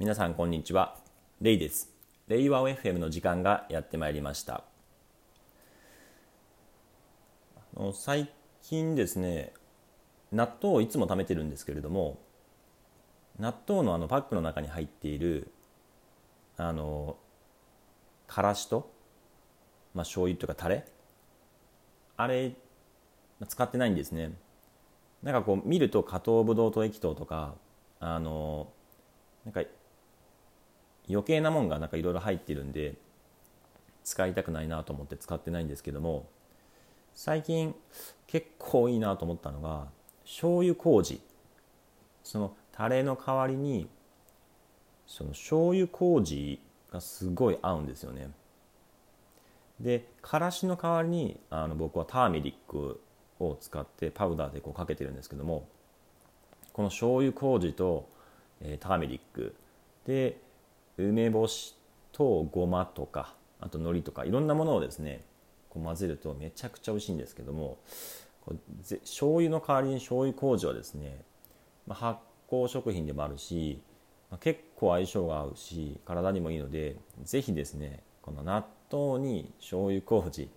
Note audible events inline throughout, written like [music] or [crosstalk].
皆さんこんにちは。レイです。レイワオ FM の時間がやってまいりました。あの最近ですね納豆をいつも貯めてるんですけれども納豆のあのパックの中に入っているあのからしと、まあ、醤油というかタレあれ使ってないんですね。なんかこう見ると加糖ブドウ糖液糖とかあのなんか余計なもんがなんかいろいろ入ってるんで使いたくないなと思って使ってないんですけども最近結構いいなと思ったのが醤油麹。そのタレの代わりにその醤油麹がすごい合うんですよね。でからしの代わりにあの僕はターメリックを使ってパウダーでこうかけてるんですけどもこの醤油麹と、えー、ターメリック。で梅干しとごまとかあと海苔とかいろんなものをですねこう混ぜるとめちゃくちゃ美味しいんですけども醤油の代わりに醤油麹はですね、まあ、発酵食品でもあるし、まあ、結構相性が合うし体にもいいので是非ですねこの納豆に醤油麹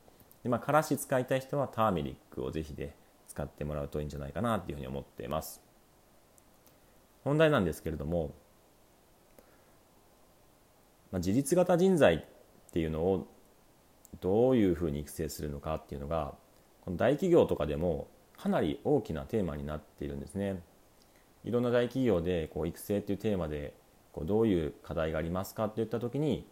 で、まあ、からし使いたい人はターメリックをぜひで使ってもらうといいんじゃないかなっていうふうに思っています。本題なんですけれどもまあ、自立型人材っていうのをどういうふうに育成するのかっていうのがこの大企業とかでもかなり大きなテーマになっているんですね。いろんな大企業でこう育成っていうテーマでこうどういう課題がありますかっていった時に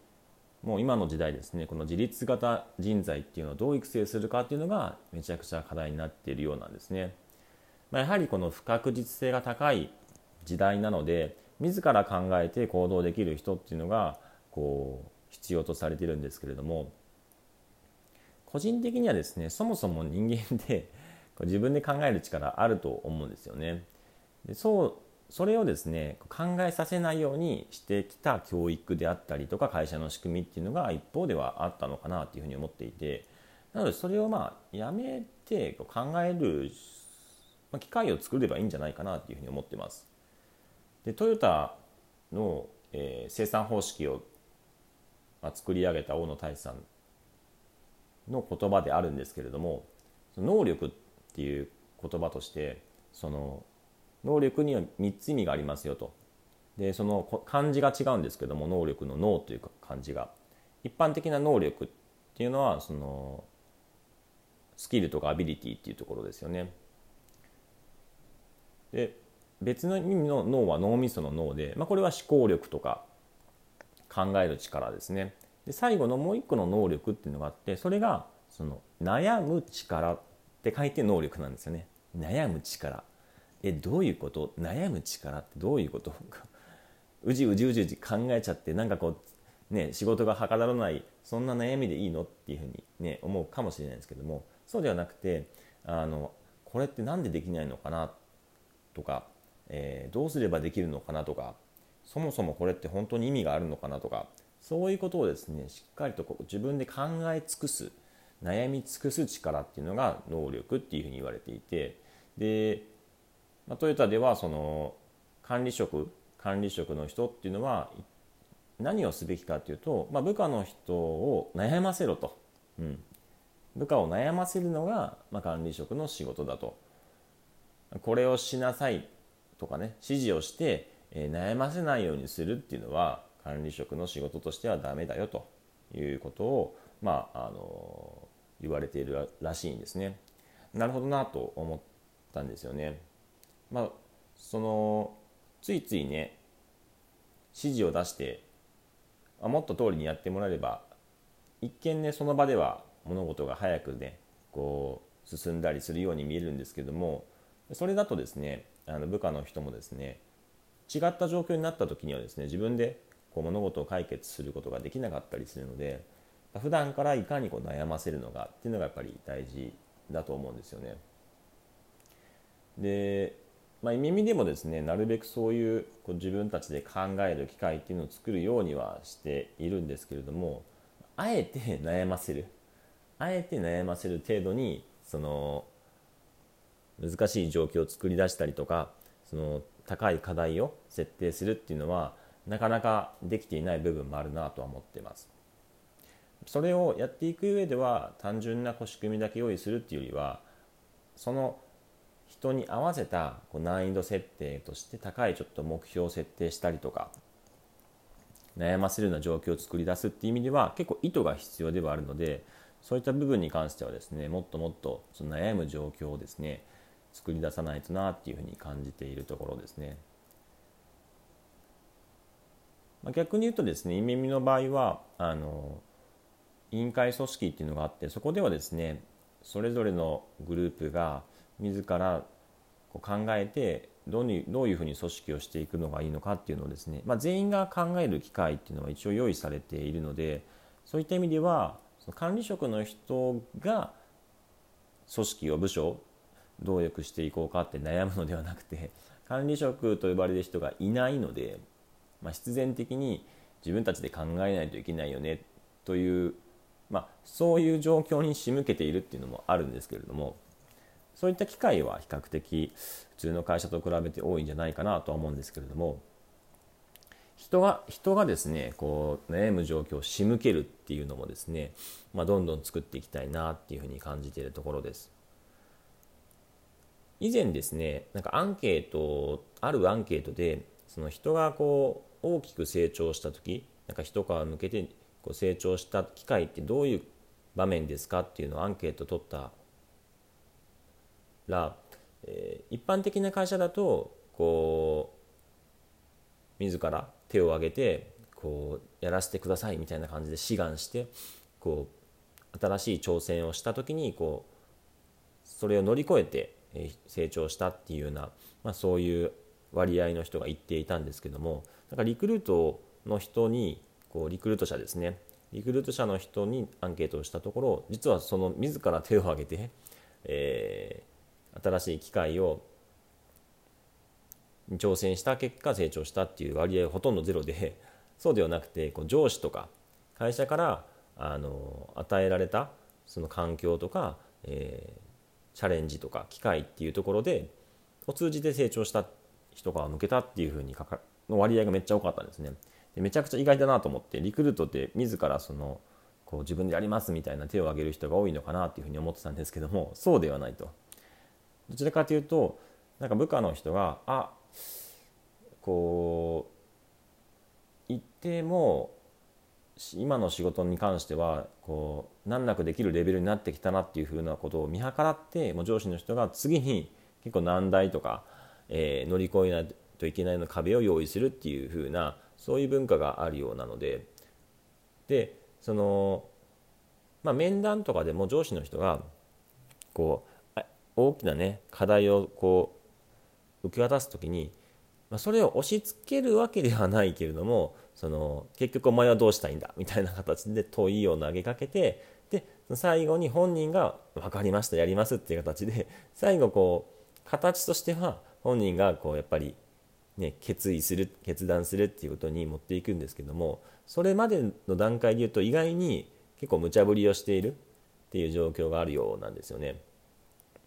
もう今の時代ですねこの自立型人材っていうのをどう育成するかっていうのがめちゃくちゃ課題になっているようなんですね。まあ、やはりこの不確実性が高い時代なので自ら考えて行動できる人っていうのがこう必要とされてるんですけれども個人的にはですねそもそも人間で [laughs] 自分で考える力あると思うんですよね。でそうそれをですね考えさせないようにしてきた教育であったりとか会社の仕組みっていうのが一方ではあったのかなというふうに思っていてなのでそれをまあやめて考える機会を作ればいいんじゃないかなというふうに思ってます。でトヨタの、えー、生産方式をまあ、作り上げた大野大さんの言葉であるんですけれども能力っていう言葉としてその能力には3つ意味がありますよと。でその漢字が違うんですけども能力の脳という漢字が。一般的な能力っていうのはそのスキルとかアビリティっていうところですよね。で別の意味の脳は脳みその脳で、まあ、これは思考力とか考える力ですね。で最後のもう一個の能力っていうのがあってそれがその悩む力って書いて能力なんですよね。悩む力。えどういうこと？悩む力ってどういうこと？[laughs] うじうじうじうじ考えちゃってなんかこうね仕事がはかどらないそんな悩みでいいのっていうふうにね思うかもしれないですけどもそうではなくてあのこれって何でできないのかな？とか、えー、どうすればできるのかな？とかそもそもこれって本当に意味があるのかなとかそういうことをですねしっかりとこう自分で考え尽くす悩み尽くす力っていうのが能力っていうふうに言われていてで、まあ、トヨタではその管理職管理職の人っていうのは何をすべきかっていうと、まあ、部下の人を悩ませろと、うん、部下を悩ませるのが、まあ、管理職の仕事だと。これをしなさいとかね指示をしてえ悩ませないようにするっていうのは管理職の仕事としてはダメだよということを、まあ、あの言われているらしいんですね。なるほどなと思ったんですよね。まあ、そのついついね指示を出してあもっと通りにやってもらえれば一見ねその場では物事が早くねこう進んだりするように見えるんですけどもそれだとですねあの部下の人もですね違った状況になった時にはですね自分でこう物事を解決することができなかったりするので普段からいかにこう悩ませるのかっていうのがやっぱり大事だと思うんですよね。で、まあ、耳でもですねなるべくそういうこう自分たちで考える機会っていうのを作るようにはしているんですけれどもあえて悩ませるあえて悩ませる程度にその難しい状況を作り出したりとかその高い課題を設定するっていうのはなかなかできていない部分もあるなとは思っています。それをやっていく上では単純な仕組みだけ用意するっていうよりはその人に合わせたこう難易度設定として高いちょっと目標を設定したりとか悩ませるような状況を作り出すっていう意味では結構意図が必要ではあるのでそういった部分に関してはですねもっともっとその悩む状況をですね作り出さないとなっていうふうに感じているところですね。まあ、逆に言うとですね、イメミの場合はあの委員会組織っていうのがあってそこではですねそれぞれのグループが自らこう考えてどういうどういうふうに組織をしていくのがいいのかっていうのをですね、まあ、全員が考える機会っていうのは一応用意されているのでそういった意味ではその管理職の人が組織を部署どう良くしていこうかって悩むのではなくて [laughs] 管理職と呼ばれる人がいないので、まあ、必然的に自分たちで考えないといけないよねという、まあ、そういう状況に仕向けているっていうのもあるんですけれどもそういった機会は比較的普通の会社と比べて多いんじゃないかなとは思うんですけれども人が人がですねこう悩む状況を仕向けるっていうのもですね、まあ、どんどん作っていきたいなっていうふうに感じているところです。以前ですねなんかアンケートあるアンケートでその人がこう大きく成長した時なんか一皮向けてこう成長した機会ってどういう場面ですかっていうのをアンケート取ったら、えー、一般的な会社だとこう自ら手を挙げてこうやらせてくださいみたいな感じで志願してこう新しい挑戦をした時にこうそれを乗り越えて成長したっていうような、まあ、そういう割合の人が言っていたんですけどもなんかリクルートの人にこうリクルート社ですね。リクルート社の人にアンケートをしたところ実はその自ら手を挙げて、えー、新しい機会を挑戦した結果成長したっていう割合はほとんどゼロでそうではなくてこう上司とか会社からあの与えられたその環境とか、えー、チャレンジとか機会っていうところでを通じて成長した人が抜けたっていうふうにかかの割合がめっちゃ多かったんですね。でめちゃくちゃ意外だなと思ってリクルートって自らそのこう自分でやりますみたいな手を挙げる人が多いのかなっていうふうに思ってたんですけどもそうではないと。どちらかというとなんか部下の人があこう一定も今の仕事に関してはこう難なくできるレベルになってきたなっていうふうなことを見計らってもう上司の人が次に結構難題とか、えー、乗り越えないといけないの壁を用意するっていうふうなそういう文化があるようなのででその、まあ、面談とかでも上司の人がこう大きなね課題をこう受け渡す時にまあ、それを押し付けるわけではないけれどもその結局お前はどうしたいんだ？[laughs] みたいな形で問いを投げかけてで最後に本人が分かりましたやりますっていう形で [laughs] 最後こう形としては本人がこうやっぱり、ね、決意する決断するっていうことに持っていくんですけどもそれまでの段階で言うと意外に結構無茶ぶりをしているっていう状況があるようなんですよね。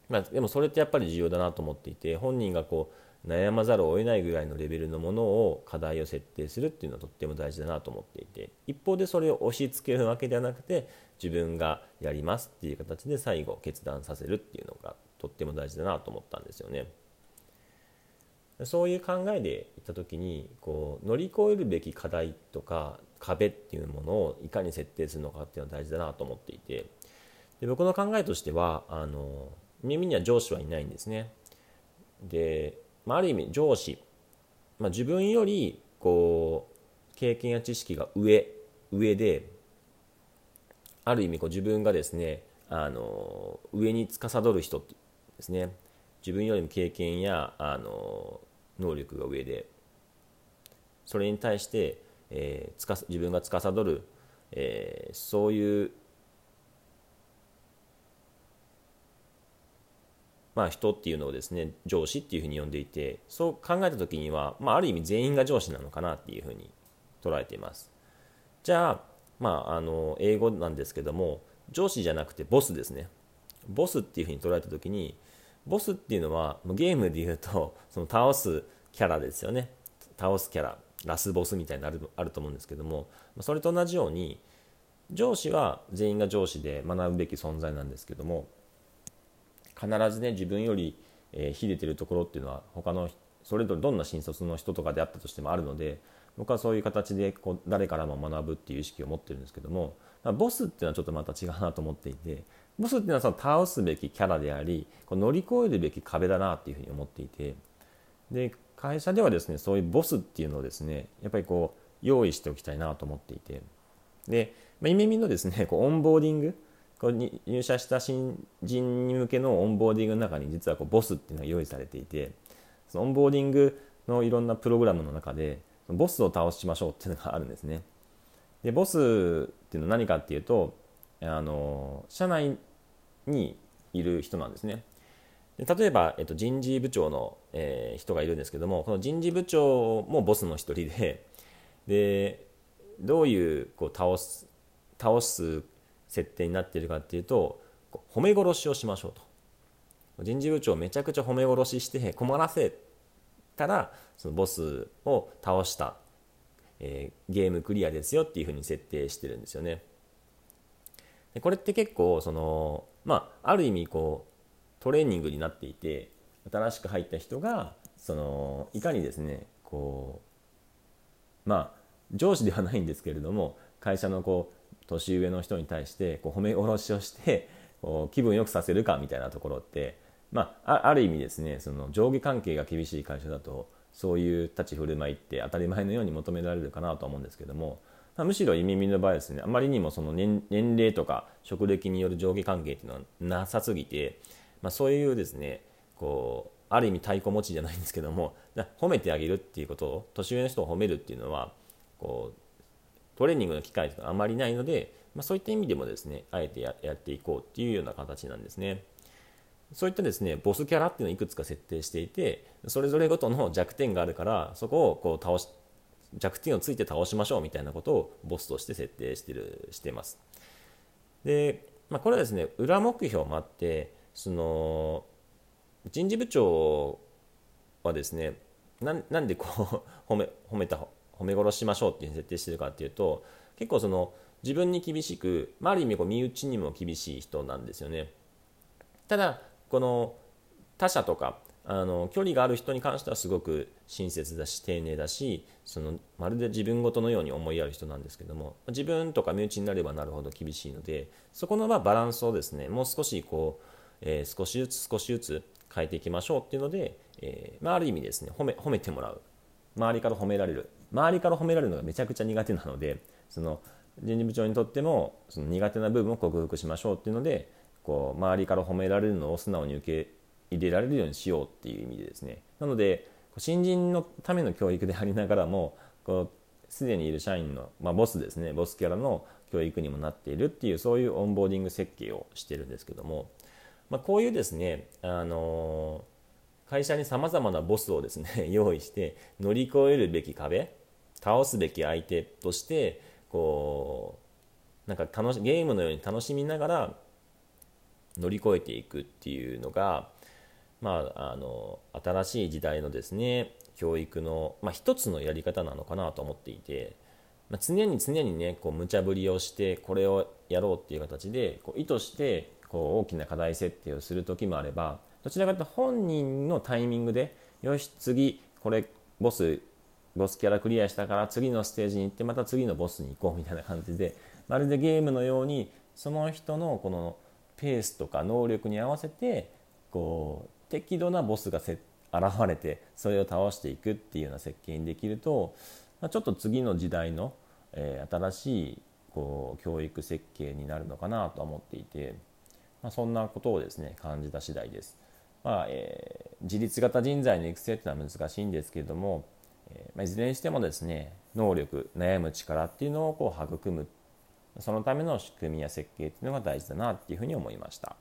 まあ、でもそれってやっぱり重要だなと思っていて本人がこう悩まざるを得ないぐらいのレベルのものを課題を設定するっていうのはとっても大事だなと思っていて一方でそれを押し付けるわけではなくて自分がやりますっていう形で最後決断させるっていうのがとっても大事だなと思ったんですよね。そういう考えでいった時にこう乗り越えるべき課題とか壁っていうものをいかに設定するのかっていうのは大事だなと思っていてで僕の考えとしてはあの耳には上司はいないんですね。でまあ、ある意味上司、まあ、自分よりこう経験や知識が上上である意味こう自分がですねあの上に司る人ですね自分よりも経験やあの能力が上でそれに対して、えー、つか自分が司る、えー、そういうまあ、人っていうのをですね上司っていうふうに呼んでいてそう考えた時には、まあ、ある意味全員が上司なのかなっていうふうに捉えています。じゃあ,、まあ、あの英語なんですけども上司じゃなくてボスですね。ボスっていうふうに捉えた時にボスっていうのはゲームでいうとその倒すキャラですよね。倒すキャララスボスみたいなのあるあると思うんですけどもそれと同じように上司は全員が上司で学ぶべき存在なんですけども必ずね自分より、え秀でてるところっていうのは他のそれぞれどんな新卒の人とかであったとしてもあるので僕はそういう形でこう誰からも学ぶっていう意識を持ってるんですけどもボスっていうのはちょっとまた違うなと思っていてボスっていうのはその倒すべきキャラでありこう乗り越えるべき壁だなっていうふうに思っていてで会社ではですねそういうボスっていうのをですねやっぱりこう用意しておきたいなと思っていてで、まあ、ゆめみのですねこうオンボーディングこう入社した新人に向けのオンボーディングの中に実はこうボスっていうのが用意されていてそのオンボーディングのいろんなプログラムの中でボスを倒しましょうっていうのがあるんですね。でボスっていうのは何かっていうとあの社内にいる人なんですね。で例えば、えっと、人事部長の、えー、人がいるんですけどもこの人事部長もボスの一人ででどういうこう倒す倒す設定になっているかっていうと褒め殺しをしましょうと。人事部長をめちゃくちゃ褒め殺しして困らせたらそのボスを倒した、えー、ゲームクリアですよっていうふうに設定してるんですよね。でこれって結構そのまあある意味こうトレーニングになっていて新しく入った人がそのいかにですねこうまあ上司ではないんですけれども会社のこう年上の人に対してこう褒め下ろしをしてこう気分よくさせるかみたいなところって、まあ、ある意味ですねその上下関係が厳しい会社だとそういう立ち振る舞いって当たり前のように求められるかなと思うんですけども、まあ、むしろ移民の場合ですねあまりにもその年年齢とか職歴による上下関係っていうのはなさすぎてまあ、そういうですねこうある意味太鼓持ちじゃないんですけども褒めてあげるっていうことを年上の人を褒めるっていうのはこうトレーニングの機会とかあまりないので、まあ、そういった意味でもですねあえてやっていこうっていうような形なんですね。そういったですねボスキャラっていうのをいくつか設定していてそれぞれごとの弱点があるからそこをこう倒し弱点をついて倒しましょうみたいなことをボスとして設定してるしてます。で、まあ、これはですね裏目標もあってその人事部長はですねなんでこう [laughs] 褒め褒めた褒め殺しましょうっていう設定してるかっていうと結構その自分に厳しく、まあ、ある意味こう身内にも厳しい人なんですよね。ただこの他者とかあの距離がある人に関してはすごく親切だし丁寧だしそのまるで自分ごとのように思いやる人なんですけども自分とか身内になればなるほど厳しいのでそこのまバランスをですねもう少しこうえー、少しずつ少しずつ変えていきましょうっていうので、えーまあ、ある意味ですね褒め褒めてもらう。周りから褒められる。周りから褒められるのがめちゃくちゃ苦手なのでその人事部長にとってもその苦手な部分を克服しましょうっていうのでこう周りから褒められるのを素直に受け入れられるようにしようっていう意味でですね。なので新人のための教育でありながらもこうすでにいる社員の、まあ、ボスですね。ボスキャラの教育にもなっているっていうそういうオンボーディング設計をしてるんですけども。まあ、こういうですね、あの会社にさまざまなボスをですね [laughs] 用意して乗り越えるべき壁倒すべき相手としてこうなんか楽しゲームのように楽しみながら乗り越えていくっていうのが、まあ、あの新しい時代のですね教育の、まあ、一つのやり方なのかなと思っていて、まあ、常に常にねこう無茶ぶりをしてこれをやろうっていう形でこう意図してこう大きな課題設定をする時もあればどちらかというと本人のタイミングでよし次これボスボスキャラクリアしたから次のステージに行ってまた次のボスに行こうみたいな感じでまるでゲームのようにその人のこのペースとか能力に合わせてこう適度なボスが現れてそれを倒していくっていうような設計にできるとまちょっと次の時代の、え新しいこう教育設計になるのかなと思っていて。ま、そんなことをですね感じた次第です。まあえー、自立型人材の育成というのは難しいんですけれども、まあ、いずれにしてもですね能力悩む力っていうのをこう育むそのための仕組みや設計っていうのが大事だなっていうふうに思いました。